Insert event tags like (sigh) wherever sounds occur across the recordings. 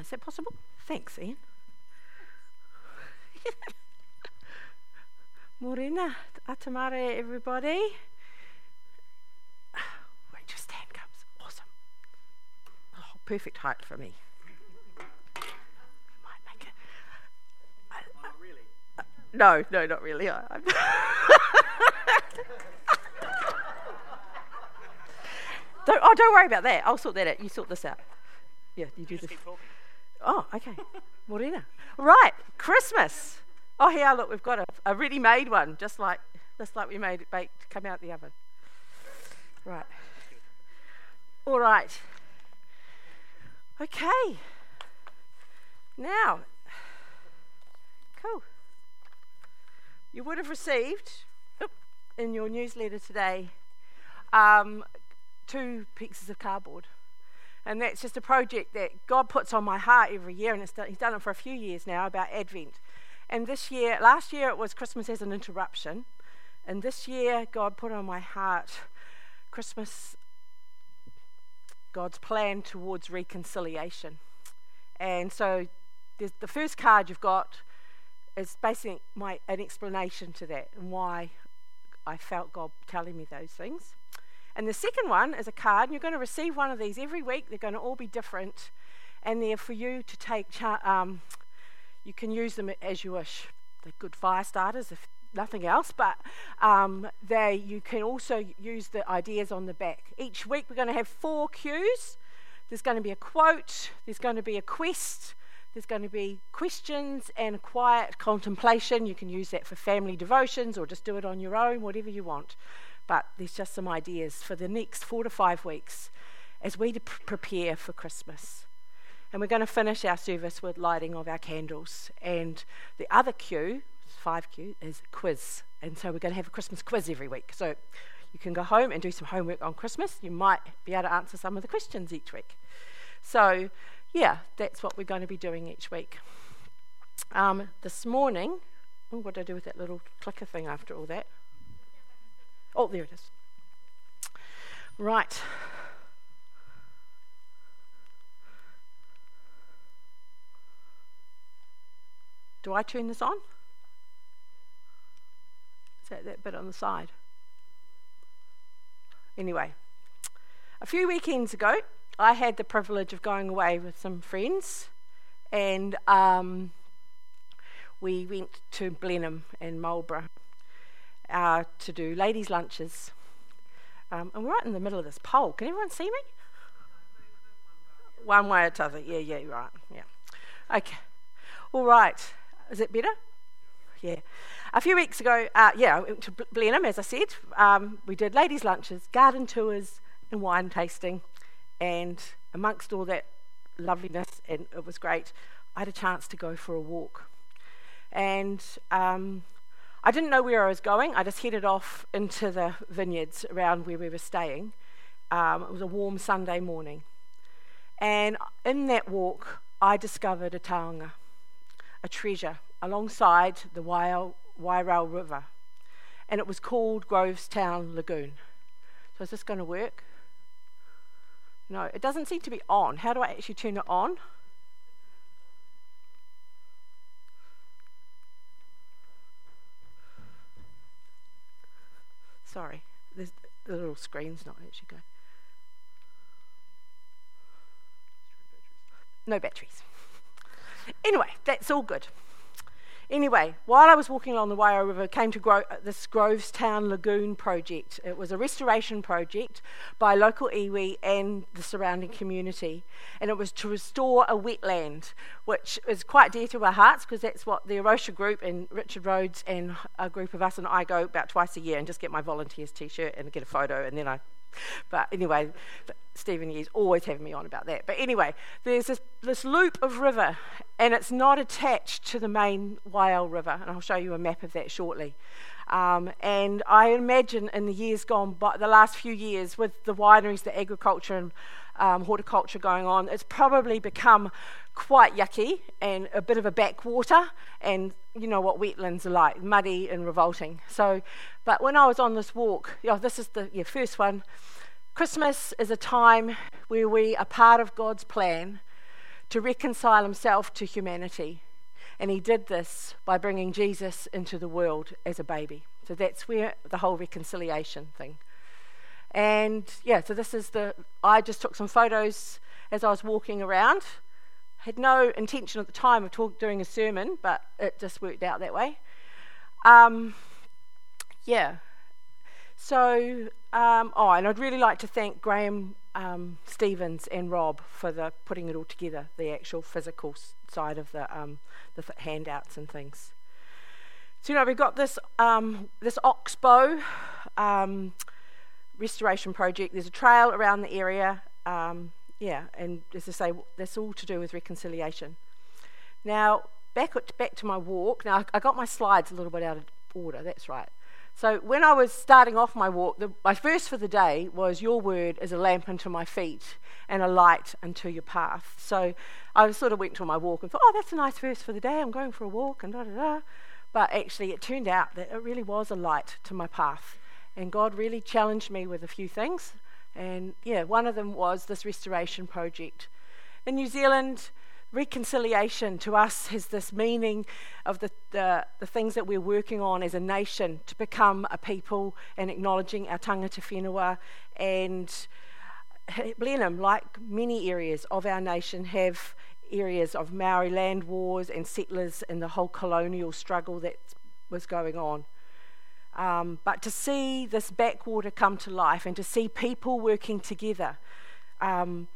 Is that possible? Thanks, Ian. (laughs) Morena, atamare, everybody. Rachel Stan comes. Awesome. Oh, perfect height for me. Might make it. Not really. Uh, no, no, not really. I, (laughs) don't, oh, don't worry about that. I'll sort that out. You sort this out. Yeah, you do Just this. Oh, okay. Morena. Right, Christmas. Oh, here, look, we've got a, a ready-made one, just like just like we made it baked, to come out the oven. Right. All right. Okay. Now, cool. You would have received in your newsletter today um, two pieces of cardboard. And that's just a project that God puts on my heart every year, and done, He's done it for a few years now about Advent. And this year, last year it was Christmas as an interruption, and this year God put on my heart Christmas, God's plan towards reconciliation. And so the first card you've got is basically my, an explanation to that and why I felt God telling me those things. And the second one is a card, and you're going to receive one of these every week. They're going to all be different, and they're for you to take. Char- um, you can use them as you wish. They're good fire starters, if nothing else. But um, they, you can also use the ideas on the back. Each week, we're going to have four cues. There's going to be a quote. There's going to be a quest. There's going to be questions and quiet contemplation. You can use that for family devotions or just do it on your own, whatever you want but there's just some ideas for the next four to five weeks as we prepare for Christmas. And we're going to finish our service with lighting of our candles. And the other cue, 5Q, is quiz. And so we're going to have a Christmas quiz every week. So you can go home and do some homework on Christmas. You might be able to answer some of the questions each week. So, yeah, that's what we're going to be doing each week. Um, this morning, oh, what did I do with that little clicker thing after all that? Oh, there it is. Right. Do I turn this on? Is that that bit on the side? Anyway, a few weekends ago, I had the privilege of going away with some friends, and um, we went to Blenheim and Marlborough uh, to do ladies' lunches. Um, and we're right in the middle of this pole. Can everyone see me? One way or t'other. Yeah, yeah, you're right. Yeah. Okay. All right. Is it better? Yeah. A few weeks ago, uh, yeah, I went to Blenheim, as I said. Um, we did ladies' lunches, garden tours, and wine tasting. And amongst all that loveliness, and it was great, I had a chance to go for a walk. And um, I didn't know where I was going. I just headed off into the vineyards around where we were staying. Um, it was a warm Sunday morning. And in that walk, I discovered a taonga, a treasure, alongside the Wairau River. And it was called Grovetown Lagoon. So is this going to work? No, it doesn't seem to be on. How do I actually turn it on? Sorry, the little screen's not actually going. No batteries. Anyway, that's all good. Anyway, while I was walking along the Wairau River, came to Gro- uh, this Grovetown Lagoon project. It was a restoration project by local iwi and the surrounding community, and it was to restore a wetland, which is quite dear to our hearts because that's what the A Rocha group and Richard Rhodes and a group of us and I go about twice a year and just get my volunteers T-shirt and get a photo, and then I. But anyway, Stephen Yee's always having me on about that. But anyway, there's this, this loop of river, and it's not attached to the main Wairau River, and I'll show you a map of that shortly. Um, and I imagine in the years gone by, the last few years, with the wineries, the agriculture and um, horticulture going on, it's probably become quite yucky and a bit of a backwater, and you know what wetlands are like, muddy and revolting. So, but when I was on this walk, you know, this is the yeah, first one. Christmas is a time where we are part of God's plan to reconcile himself to humanity. And he did this by bringing Jesus into the world as a baby. So that's where the whole reconciliation thing. And yeah, so this is the. I just took some photos as I was walking around. Had no intention at the time of talk, doing a sermon, but it just worked out that way. Um, yeah. So, um, oh, and I'd really like to thank Graham um, Stevens and Rob for the putting it all together, the actual physical side of the um, the handouts and things. So you know we've got this um, this oxbow um, restoration project. There's a trail around the area, um, yeah, and as I say, that's all to do with reconciliation. Now back back to my walk. Now I got my slides a little bit out of order. That's right. So when I was starting off my walk, the, my verse for the day was, Your word is a lamp unto my feet and a light unto your path. So I sort of went to my walk and thought, Oh, that's a nice verse for the day. I'm going for a walk and da da da. But actually, it turned out that it really was a light to my path. And God really challenged me with a few things. And yeah, one of them was this restoration project. In New Zealand, reconciliation to us has this meaning of the, the, the, things that we're working on as a nation to become a people and acknowledging our tangata whenua. And Blenheim, like many areas of our nation, have areas of Maori land wars and settlers and the whole colonial struggle that was going on. Um, but to see this backwater come to life and to see people working together. Um,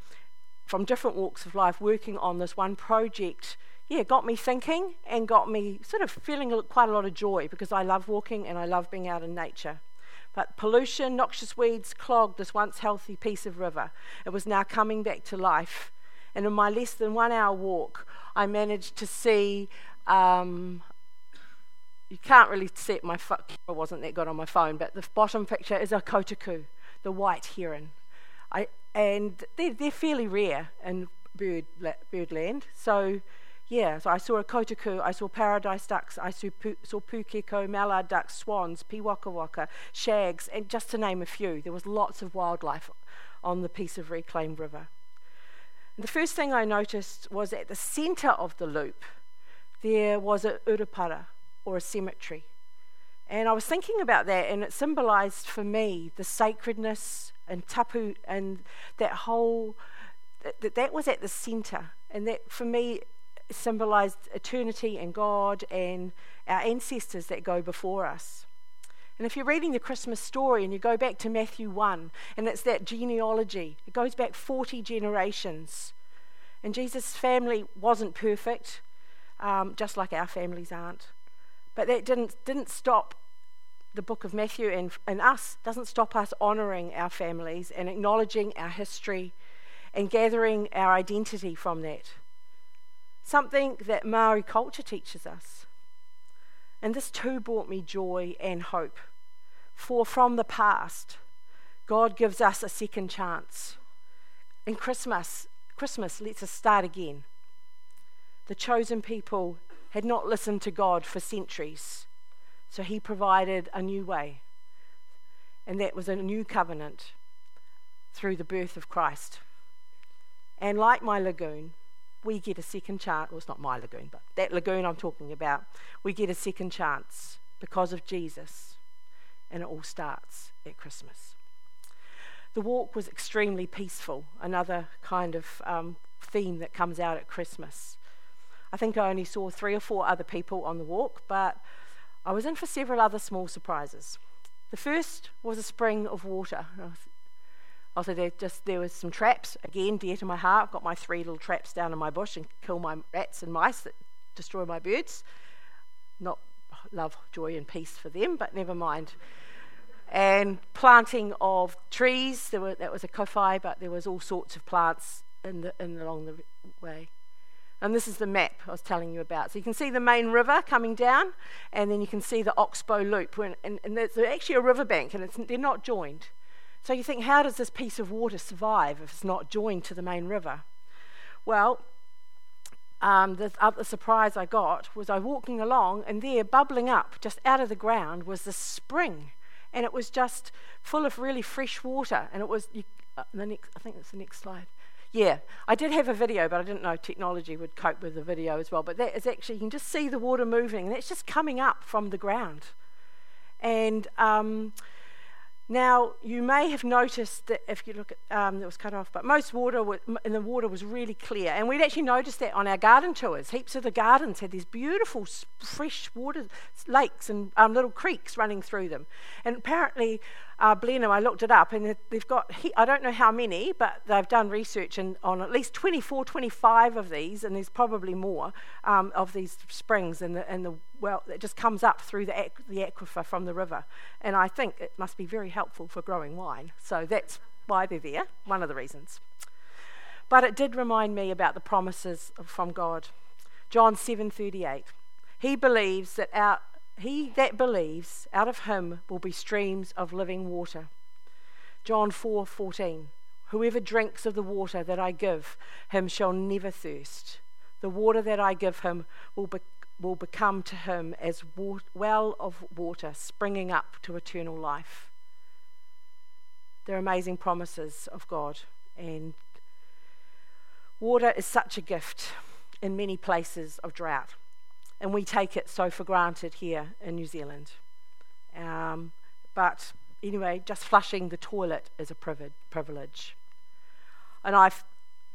from different walks of life working on this one project, yeah, got me thinking and got me sort of feeling quite a lot of joy because I love walking and I love being out in nature. But pollution, noxious weeds clogged this once healthy piece of river. It was now coming back to life. And in my less than one hour walk, I managed to see. Um, you can't really see it, my camera wasn't that good on my phone, but the bottom picture is a kotuku, the white heron. I, and they're, they're fairly rare in bird birdland. So, yeah, so I saw a kotuku, I saw paradise ducks, I saw, pu- saw pukeko, mallard ducks, swans, piwakawaka, shags, and just to name a few. There was lots of wildlife on the piece of reclaimed river. And the first thing I noticed was at the centre of the loop, there was a urupara, or a cemetery. And I was thinking about that, and it symbolised for me the sacredness and tapu and that whole that that was at the center and that for me symbolized eternity and God and our ancestors that go before us. And if you're reading the Christmas story and you go back to Matthew 1 and it's that genealogy, it goes back 40 generations. And Jesus' family wasn't perfect, um, just like our families aren't. But that didn't, didn't stop the book of Matthew and, and us doesn't stop us honouring our families and acknowledging our history and gathering our identity from that. Something that Maori culture teaches us. And this too brought me joy and hope. For from the past, God gives us a second chance. In Christmas, Christmas lets us start again. The chosen people had not listened to God for centuries so he provided a new way. And that was a new covenant through the birth of Christ. And like my lagoon, we get a second chance. Well, it's not my lagoon, but that lagoon I'm talking about, we get a second chance because of Jesus. And it all starts at Christmas. The walk was extremely peaceful, another kind of um, theme that comes out at Christmas. I think I only saw three or four other people on the walk, but I was in for several other small surprises. The first was a spring of water. Also, there just there was some traps again dear to my heart. I've got my three little traps down in my bush and kill my rats and mice that destroy my birds. Not love, joy, and peace for them, but never mind. And planting of trees. There were, that was a kowhai, but there was all sorts of plants in the, in along the way. And this is the map I was telling you about. So you can see the main river coming down, and then you can see the Oxbow Loop. When, and, and there's actually a riverbank, and they're not joined. So you think, how does this piece of water survive if it's not joined to the main river? Well, um, the other surprise I got was I walking along, and there, bubbling up just out of the ground, was the spring, and it was just full of really fresh water. And it was you, uh, the next, I think it's the next slide. Yeah, I did have a video, but I didn't know technology would cope with the video as well. But that is actually, you can just see the water moving, and it's just coming up from the ground. And um, now, you may have noticed that if you look at, um, it was cut off, but most water in the water was really clear. And we'd actually noticed that on our garden tours. Heaps of the gardens had these beautiful fresh water lakes and um, little creeks running through them. And apparently, uh, Blenheim, I looked it up, and they've got, I don't know how many, but they've done research in, on at least 24, 25 of these, and there's probably more um, of these springs in the, in the well, it just comes up through the, the aquifer from the river. And I think it must be very helpful for growing wine. So that's why they're there, one of the reasons. But it did remind me about the promises from God. John 7:38. He believes that our he that believes, out of him will be streams of living water. John 4:14 Whoever drinks of the water that I give him shall never thirst. The water that I give him will, be, will become to him as wa- well of water springing up to eternal life. They're amazing promises of God, and water is such a gift in many places of drought and we take it so for granted here in New Zealand. Um, but anyway, just flushing the toilet is a privilege. And I've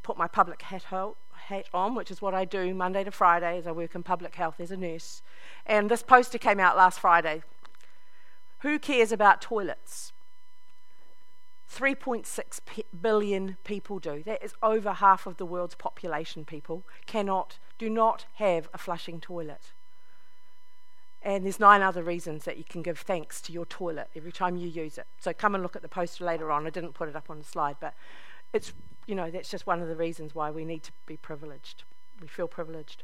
put my public hat, hat on, which is what I do Monday to Friday as I work in public health as a nurse. And this poster came out last Friday. Who cares about toilets? 3.6 billion people do. That is over half of the world's population, people cannot, do not have a flushing toilet. And there's nine other reasons that you can give thanks to your toilet every time you use it. So come and look at the poster later on. I didn't put it up on the slide, but it's, you know, that's just one of the reasons why we need to be privileged. We feel privileged.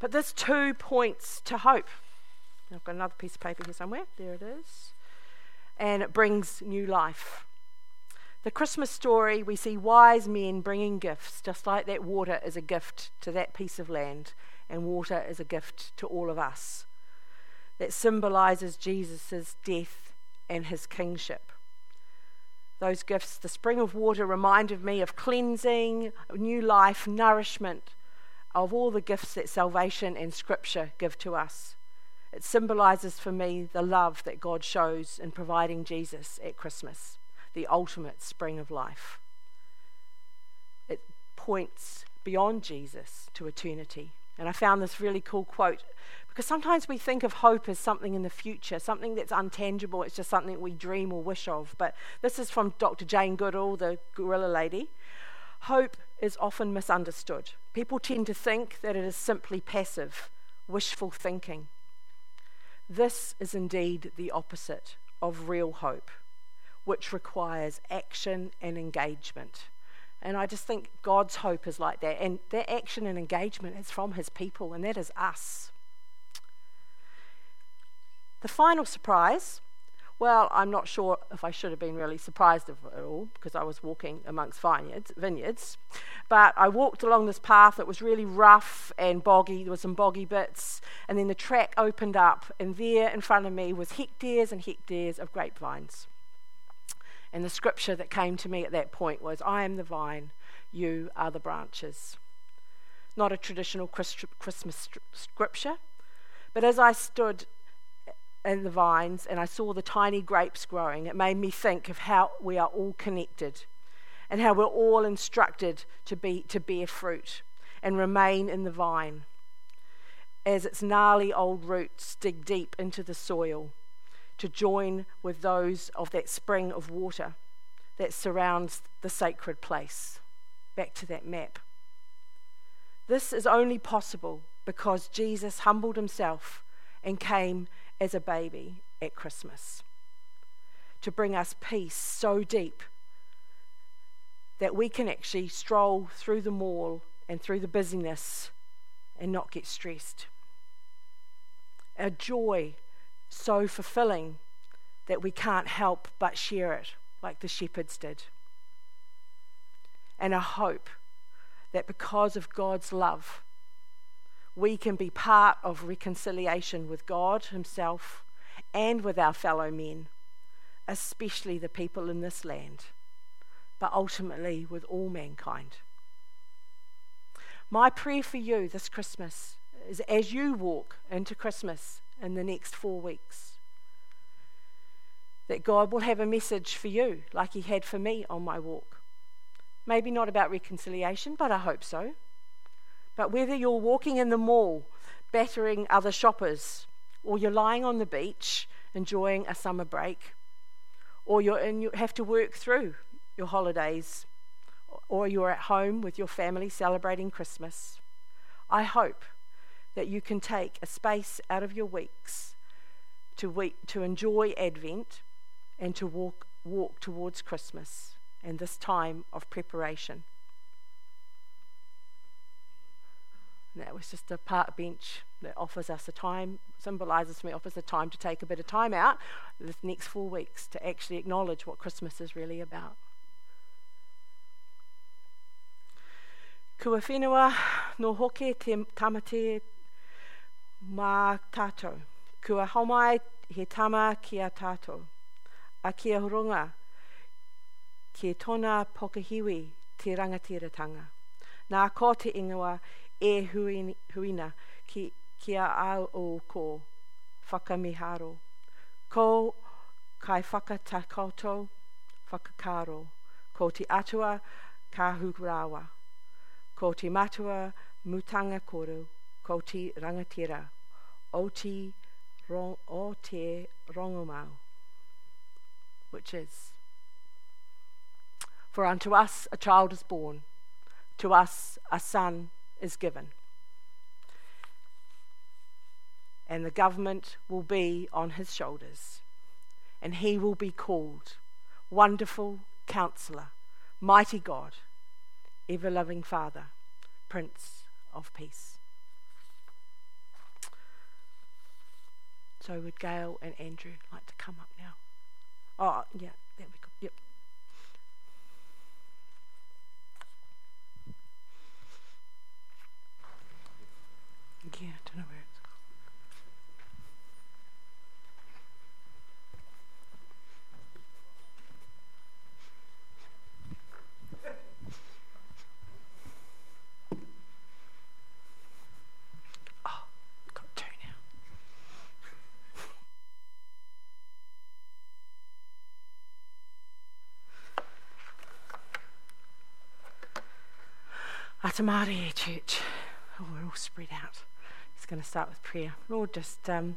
But there's two points to hope. I've got another piece of paper here somewhere. There it is. And it brings new life. The Christmas story, we see wise men bringing gifts, just like that water is a gift to that piece of land, and water is a gift to all of us. That symbolizes Jesus' death and his kingship. Those gifts, the spring of water reminded me of cleansing, new life, nourishment, of all the gifts that salvation and scripture give to us. It symbolizes for me the love that God shows in providing Jesus at Christmas the ultimate spring of life. It points beyond Jesus to eternity. And I found this really cool quote because sometimes we think of hope as something in the future, something that's untangible, it's just something we dream or wish of. But this is from Dr. Jane Goodall, the gorilla lady. Hope is often misunderstood. People tend to think that it is simply passive, wishful thinking. This is indeed the opposite of real hope which requires action and engagement. And I just think God's hope is like that. And that action and engagement is from his people, and that is us. The final surprise well, I'm not sure if I should have been really surprised of it all because I was walking amongst vineyards, vineyards. But I walked along this path that was really rough and boggy. There were some boggy bits. And then the track opened up, and there in front of me was hectares and hectares of grapevines. And the scripture that came to me at that point was I am the vine, you are the branches. Not a traditional Christmas scripture, but as I stood in the vines and I saw the tiny grapes growing, it made me think of how we are all connected and how we're all instructed to, be, to bear fruit and remain in the vine as its gnarly old roots dig deep into the soil to join with those of that spring of water that surrounds the sacred place. Back to that map. This is only possible because Jesus humbled himself and came as a baby at Christmas to bring us peace so deep that we can actually stroll through the mall and through the busyness and not get stressed. Our joy so fulfilling that we can't help but share it like the shepherds did. And a hope that because of God's love, we can be part of reconciliation with God Himself and with our fellow men, especially the people in this land, but ultimately with all mankind. My prayer for you this Christmas is as you walk into Christmas in the next four weeks, that God will have a message for you like He had for me on my walk. Maybe not about reconciliation, but I hope so. But whether you're walking in the mall, battering other shoppers, or you're lying on the beach enjoying a summer break, or you're in, you have to work through your holidays, or you're at home with your family celebrating Christmas, I hope that you can take a space out of your weeks to, to enjoy Advent and to walk, walk towards Christmas and this time of preparation. And that was just a park bench that offers us a time, symbolizes to me, offers a time to take a bit of time out this next four weeks to actually acknowledge what Christmas is really about. Kua whenua no hoke te tamate mā tātou. Kua homai he tama ki a tātou. A kia hurunga ki tōna pokahiwi te rangatiratanga. Nā ko te ingoa e huini, huina ki, ki a au o ko whakamiharo. Ko kai whakatakoto whakakaro. Ko te atua ka hukurawa ko te matua mutanga koru, rangatira, o te, rong, o te rongomau, which is, For unto us a child is born, to us a son is given. And the government will be on his shoulders, and he will be called Wonderful Counselor, Mighty God ever loving Father, Prince of Peace. So would Gail and Andrew like to come up now? Oh, yeah, there we go. Yep. Yeah, I don't know where. Atamare Church. Oh, we're all spread out. It's going to start with prayer. Lord, just um,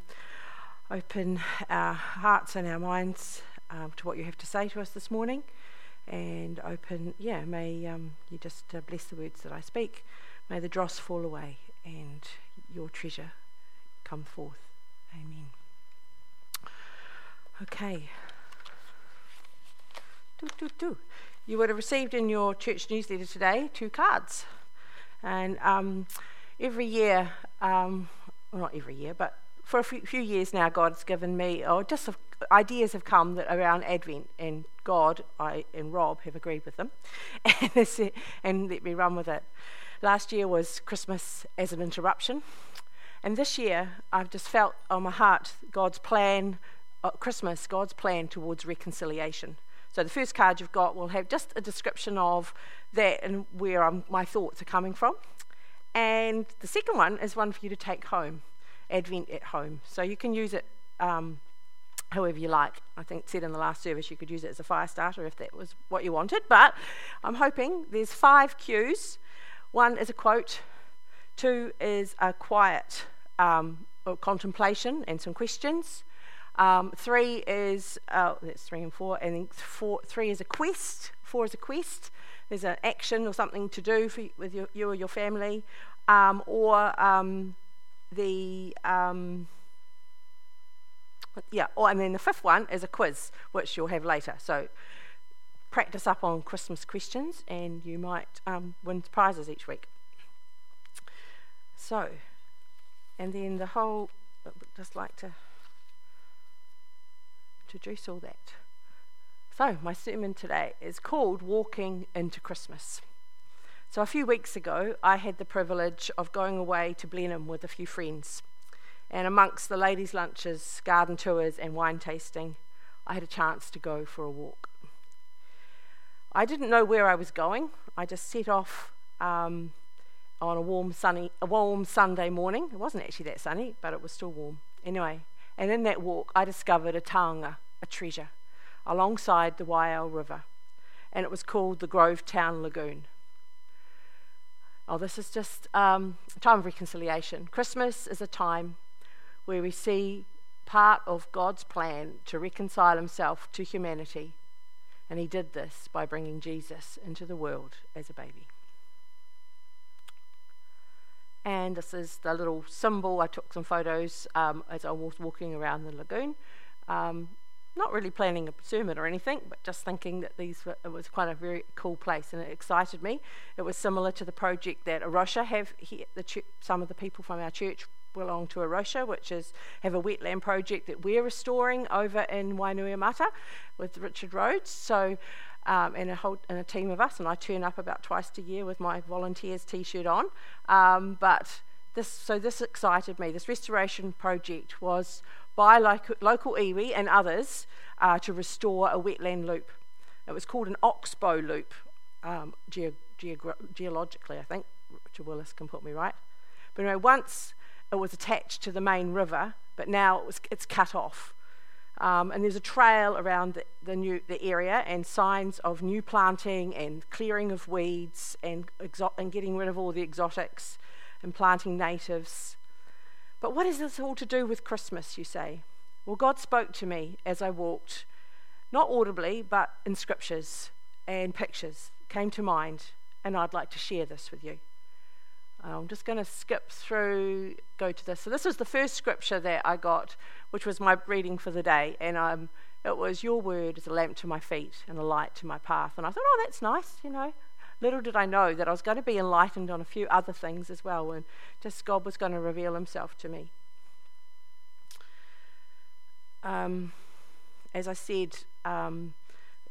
open our hearts and our minds um, to what you have to say to us this morning. And open, yeah, may um, you just uh, bless the words that I speak. May the dross fall away and your treasure come forth. Amen. Okay. Do, do, do. You would have received in your church newsletter today two cards. And um, every year, um, well, not every year, but for a few, years now, God's given me, or just ideas have come that around Advent, and God I, and Rob have agreed with them, (laughs) and, and let me run with it. Last year was Christmas as an interruption, and this year I've just felt on my heart God's plan, uh, Christmas, God's plan towards reconciliation. So the first card you've got will have just a description of that and where I'm, my thoughts are coming from. And the second one is one for you to take home, Advent at home. So you can use it um, however you like. I think said in the last service you could use it as a fire starter if that was what you wanted. But I'm hoping there's five cues. One is a quote, two is a quiet um, contemplation and some questions. Um, three is uh, that's three and four, and then four, three is a quest. Four is a quest. There's an action or something to do for, with your, you or your family, um, or um, the um, yeah, or and then the fifth one is a quiz, which you'll have later. So practice up on Christmas questions, and you might um, win prizes each week. So, and then the whole, just like to introduce all that. So, my sermon today is called Walking into Christmas. So, a few weeks ago, I had the privilege of going away to Blenheim with a few friends. And amongst the ladies' lunches, garden tours, and wine tasting, I had a chance to go for a walk. I didn't know where I was going. I just set off um, on a warm, sunny, a warm Sunday morning. It wasn't actually that sunny, but it was still warm. Anyway, and in that walk, I discovered a taonga, a treasure, alongside the Wairau River, and it was called the Grovetown Lagoon. Oh, this is just um, a time of reconciliation. Christmas is a time where we see part of God's plan to reconcile himself to humanity, and he did this by bringing Jesus into the world as a baby. And this is the little symbol. I took some photos um, as I was walking around the lagoon. Um, not really planning a sermon or anything, but just thinking that these were, it was quite a very cool place and it excited me. It was similar to the project that A Rocha have here. The ch- some of the people from our church belong to A Rocha, which is have a wetland project that we're restoring over in Wainuiomata with Richard Rhodes. So um, and, a whole, and a team of us, and I turn up about twice a year with my volunteers T-shirt on. Um, but this, so this excited me. This restoration project was by local, local iwi and others uh, to restore a wetland loop. It was called an oxbow loop, um, ge- geologically, I think. Richard Willis can put me right. But anyway, once it was attached to the main river, but now it was, it's cut off. Um, and there's a trail around the, the, new, the area and signs of new planting and clearing of weeds and, exo- and getting rid of all the exotics and planting natives. But what is this all to do with Christmas, you say? Well, God spoke to me as I walked, not audibly, but in scriptures and pictures came to mind, and I'd like to share this with you. I'm just going to skip through, go to this. So, this was the first scripture that I got, which was my reading for the day. And um, it was, Your word is a lamp to my feet and a light to my path. And I thought, Oh, that's nice, you know. Little did I know that I was going to be enlightened on a few other things as well, and just God was going to reveal Himself to me. Um, as I said, um,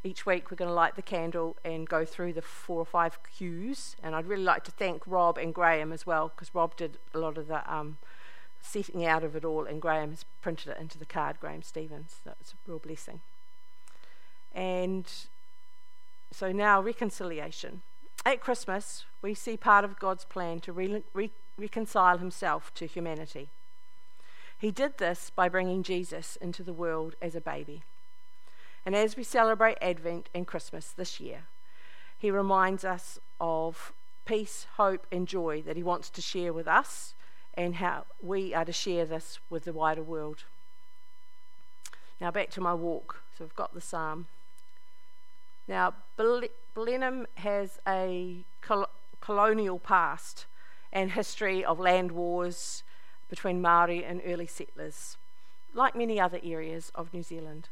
each week we're going to light the candle and go through the four or five cues. And I'd really like to thank Rob and Graham as well, because Rob did a lot of the um, setting out of it all, and Graham has printed it into the card, Graham Stevens. That's a real blessing. And so now, reconciliation. At Christmas, we see part of God's plan to re- re- reconcile himself to humanity. He did this by bringing Jesus into the world as a baby. And as we celebrate Advent and Christmas this year, he reminds us of peace, hope, and joy that he wants to share with us and how we are to share this with the wider world. Now, back to my walk. So, I've got the psalm. Now, Blenheim has a col- colonial past and history of land wars between Maori and early settlers, like many other areas of New Zealand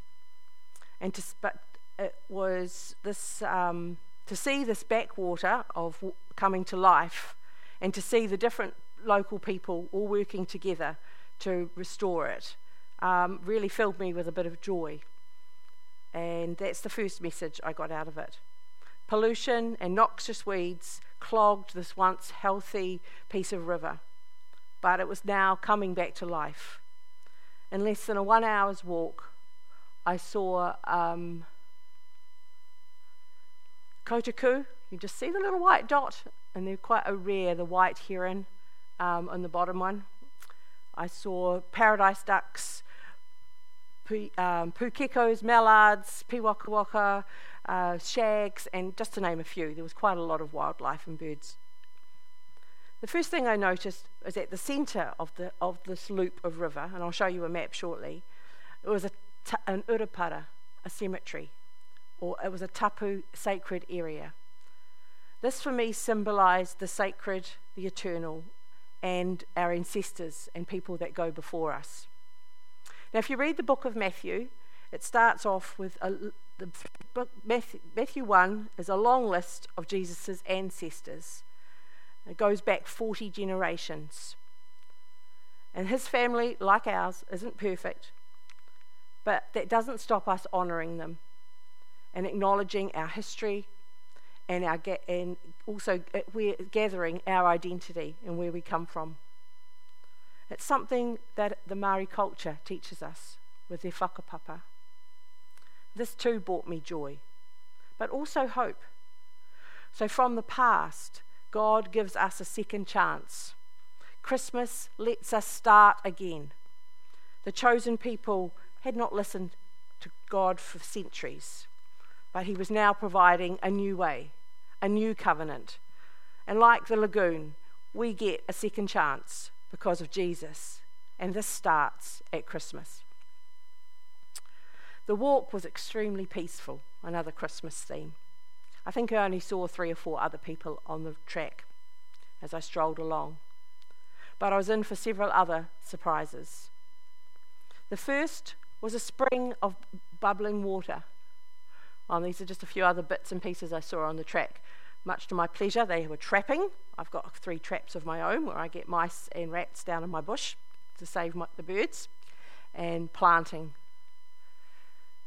and to but it was this um, to see this backwater of w- coming to life, and to see the different local people all working together to restore it, um, really filled me with a bit of joy. And that's the first message I got out of it. Pollution and noxious weeds clogged this once healthy piece of river, but it was now coming back to life. In less than a one hour's walk, I saw um, kotuku. You just see the little white dot, and they're quite a rare, the white heron um, on the bottom one. I saw paradise ducks, pu- um, pukekos, mallards, piwakawaka, uh, shags, and just to name a few. There was quite a lot of wildlife and birds. The first thing I noticed was at the centre of, the, of this loop of river, and I'll show you a map shortly, it was a an urupara, a cemetery, or it was a tapu sacred area. This for me symbolized the sacred, the eternal, and our ancestors and people that go before us. Now, if you read the book of Matthew, it starts off with a, the book, Matthew, Matthew 1 is a long list of Jesus' ancestors. It goes back 40 generations. And his family, like ours, isn't perfect, but that doesn't stop us honouring them and acknowledging our history and, our and also uh, we're gathering our identity and where we come from. It's something that the Maori culture teaches us with their whakapapa. This too brought me joy. but also hope. So, from the past, God gives us a second chance. Christmas lets us start again. The chosen people had not listened to God for centuries, but He was now providing a new way, a new covenant. And like the lagoon, we get a second chance because of Jesus. And this starts at Christmas. The walk was extremely peaceful, another Christmas theme. I think I only saw three or four other people on the track as I strolled along. But I was in for several other surprises. The first was a spring of bubbling water. Um, these are just a few other bits and pieces I saw on the track. Much to my pleasure, they were trapping. I've got three traps of my own where I get mice and rats down in my bush to save my, the birds, and planting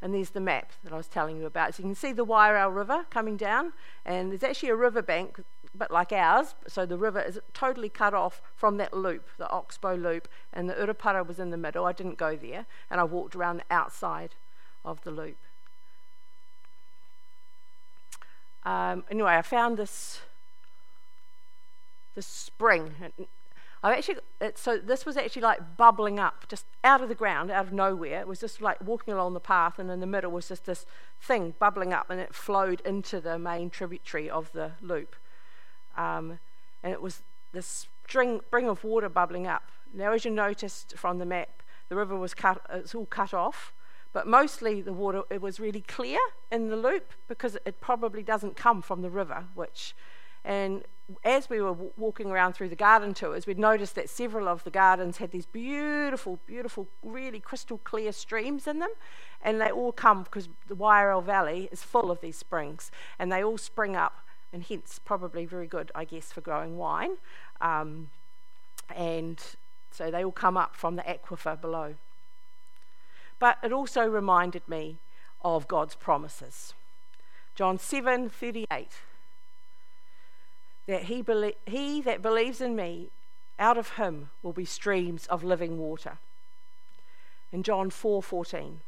and there's the map that I was telling you about. So you can see the Wairau River coming down, and there's actually a riverbank, but like ours. So the river is totally cut off from that loop, the Oxbow Loop, and the Urupara was in the middle. I didn't go there, and I walked around the outside of the loop. Um, anyway, I found this this spring. I actually, it, so this was actually like bubbling up, just out of the ground, out of nowhere. It was just like walking along the path, and in the middle was just this thing bubbling up, and it flowed into the main tributary of the loop. Um, and it was this string, spring of water bubbling up. Now, as you noticed from the map, the river was cut, it's all cut off, but mostly the water, it was really clear in the loop because it probably doesn't come from the river, which, and as we were w- walking around through the garden tours, we'd noticed that several of the gardens had these beautiful, beautiful, really crystal clear streams in them. And they all come because the Wairau Valley is full of these springs. And they all spring up, and hence probably very good, I guess, for growing wine. Um, and so they all come up from the aquifer below. But it also reminded me of God's promises. John 7 38 that he, belie- he that believes in me, out of him will be streams of living water. In John 4:14,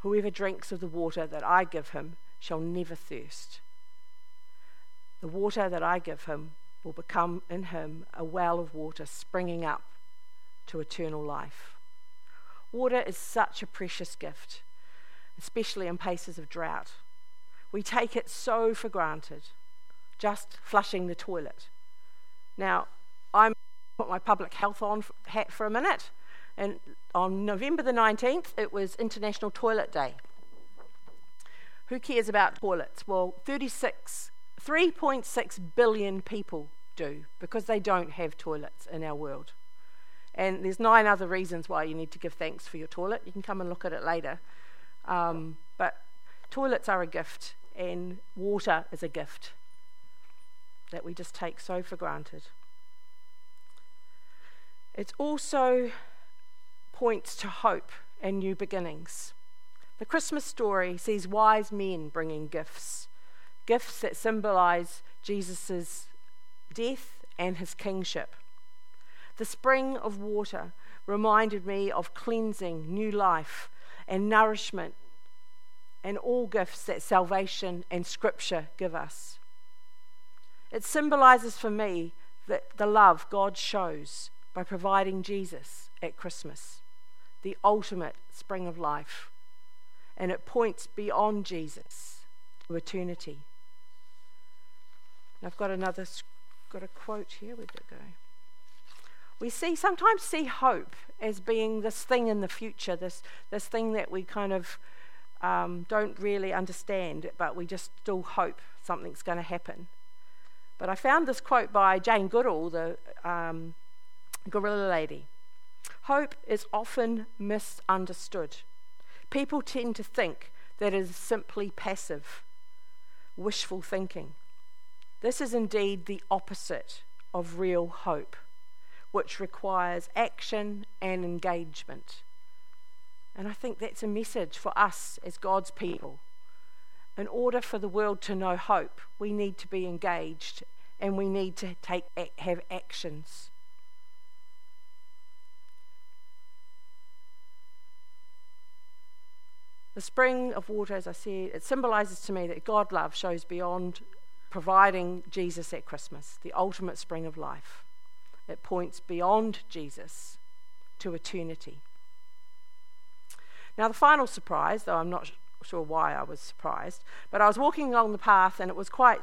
whoever drinks of the water that I give him shall never thirst. The water that I give him will become in him a well of water springing up to eternal life. Water is such a precious gift, especially in places of drought. We take it so for granted just flushing the toilet. Now, I'm put my public health on hat for a minute, and on November the 19th, it was International Toilet Day. Who cares about toilets? Well, 36, 3.6 billion people do because they don't have toilets in our world. And there's nine other reasons why you need to give thanks for your toilet. You can come and look at it later. Um, but toilets are a gift, and water is a gift that we just take so for granted. It also points to hope and new beginnings. The Christmas story sees wise men bringing gifts, gifts that symbolize Jesus' death and his kingship. The spring of water reminded me of cleansing, new life, and nourishment, and all gifts that salvation and scripture give us. It symbolizes for me that the love God shows by providing Jesus at Christmas, the ultimate spring of life. And it points beyond Jesus to eternity. And I've got another got a quote here. Where'd it go? We see sometimes see hope as being this thing in the future, this this thing that we kind of um, don't really understand, but we just still hope something's going to happen. But I found this quote by Jane Goodall, the um, gorilla lady. Hope is often misunderstood. People tend to think that it is simply passive, wishful thinking. This is indeed the opposite of real hope, which requires action and engagement. And I think that's a message for us as God's people in order for the world to know hope, we need to be engaged and we need to take have actions. The spring of water, as I said, it symbolizes to me that God love shows beyond providing Jesus at Christmas, the ultimate spring of life. It points beyond Jesus to eternity. Now, the final surprise, though I'm not sure why I was surprised, but I was walking along the path and it was quite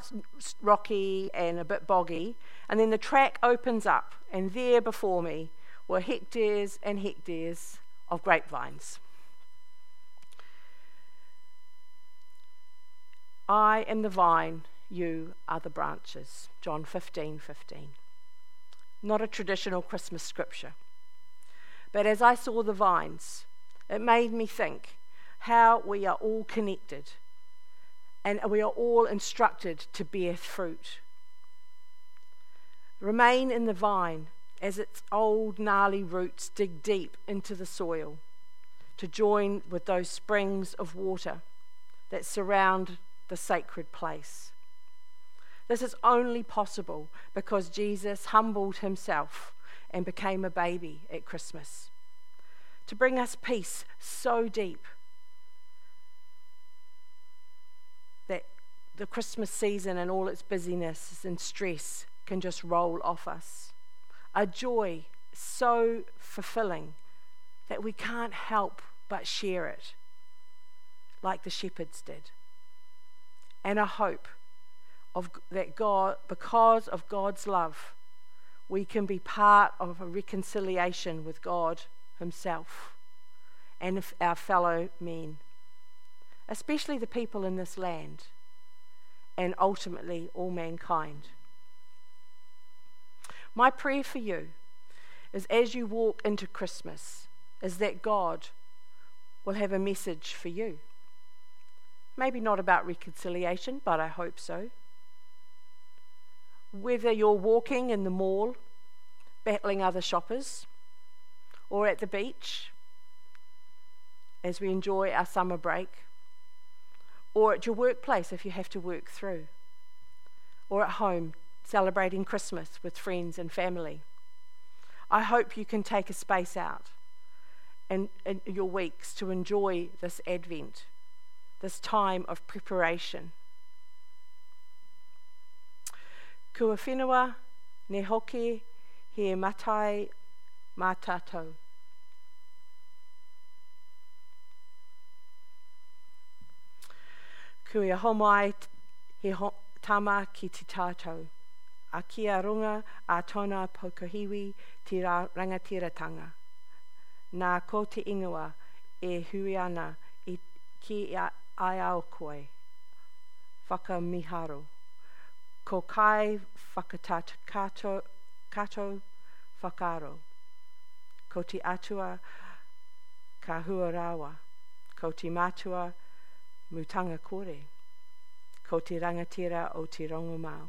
rocky and a bit boggy, and then the track opens up, and there before me were hectares and hectares of grapevines. I am the vine, you are the branches. John 15 15. Not a traditional Christmas scripture. But as I saw the vines, it made me think how we are all connected and we are all instructed to bear fruit. Remain in the vine as its old gnarly roots dig deep into the soil to join with those springs of water that surround the sacred place. This is only possible because Jesus humbled himself and became a baby at Christmas to bring us peace so deep that the Christmas season and all its busyness and stress can just roll off us. A joy so fulfilling that we can't help but share it, like the shepherds did and a hope of that God, because of God's love, we can be part of a reconciliation with God Himself and our fellow men, especially the people in this land, and ultimately all mankind. My prayer for you is as you walk into Christmas, is that God will have a message for you. Maybe not about reconciliation, but I hope so. Whether you're walking in the mall, battling other shoppers, or at the beach as we enjoy our summer break, or at your workplace if you have to work through, or at home celebrating Christmas with friends and family. I hope you can take a space out in, in your weeks to enjoy this Advent this time of preparation. Kua whenua ne hoki he matai mātātou. Kua homai he ho tama ki te tātou. A kia runga a tōna pokohiwi te rangatiratanga. Nā ko te ingoa e hui ana i ki a ai au koe, whakamiharo. Ko kai kato, kato whakaro. Ko te atua ka huarawa. Ko te matua mutanga kore. Ko te rangatira o te rongomau.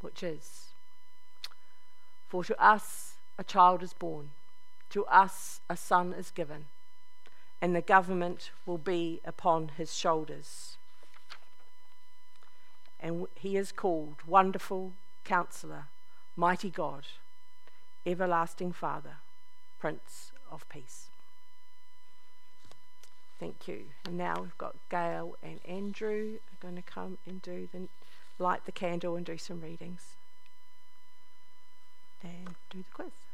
Which is, for to us a child is born, to us a son is given and the government will be upon his shoulders. And he is called Wonderful Counselor, Mighty God, Everlasting Father, Prince of Peace. Thank you. And now we've got Gail and Andrew are going to come and do the light the candle and do some readings and do the quiz.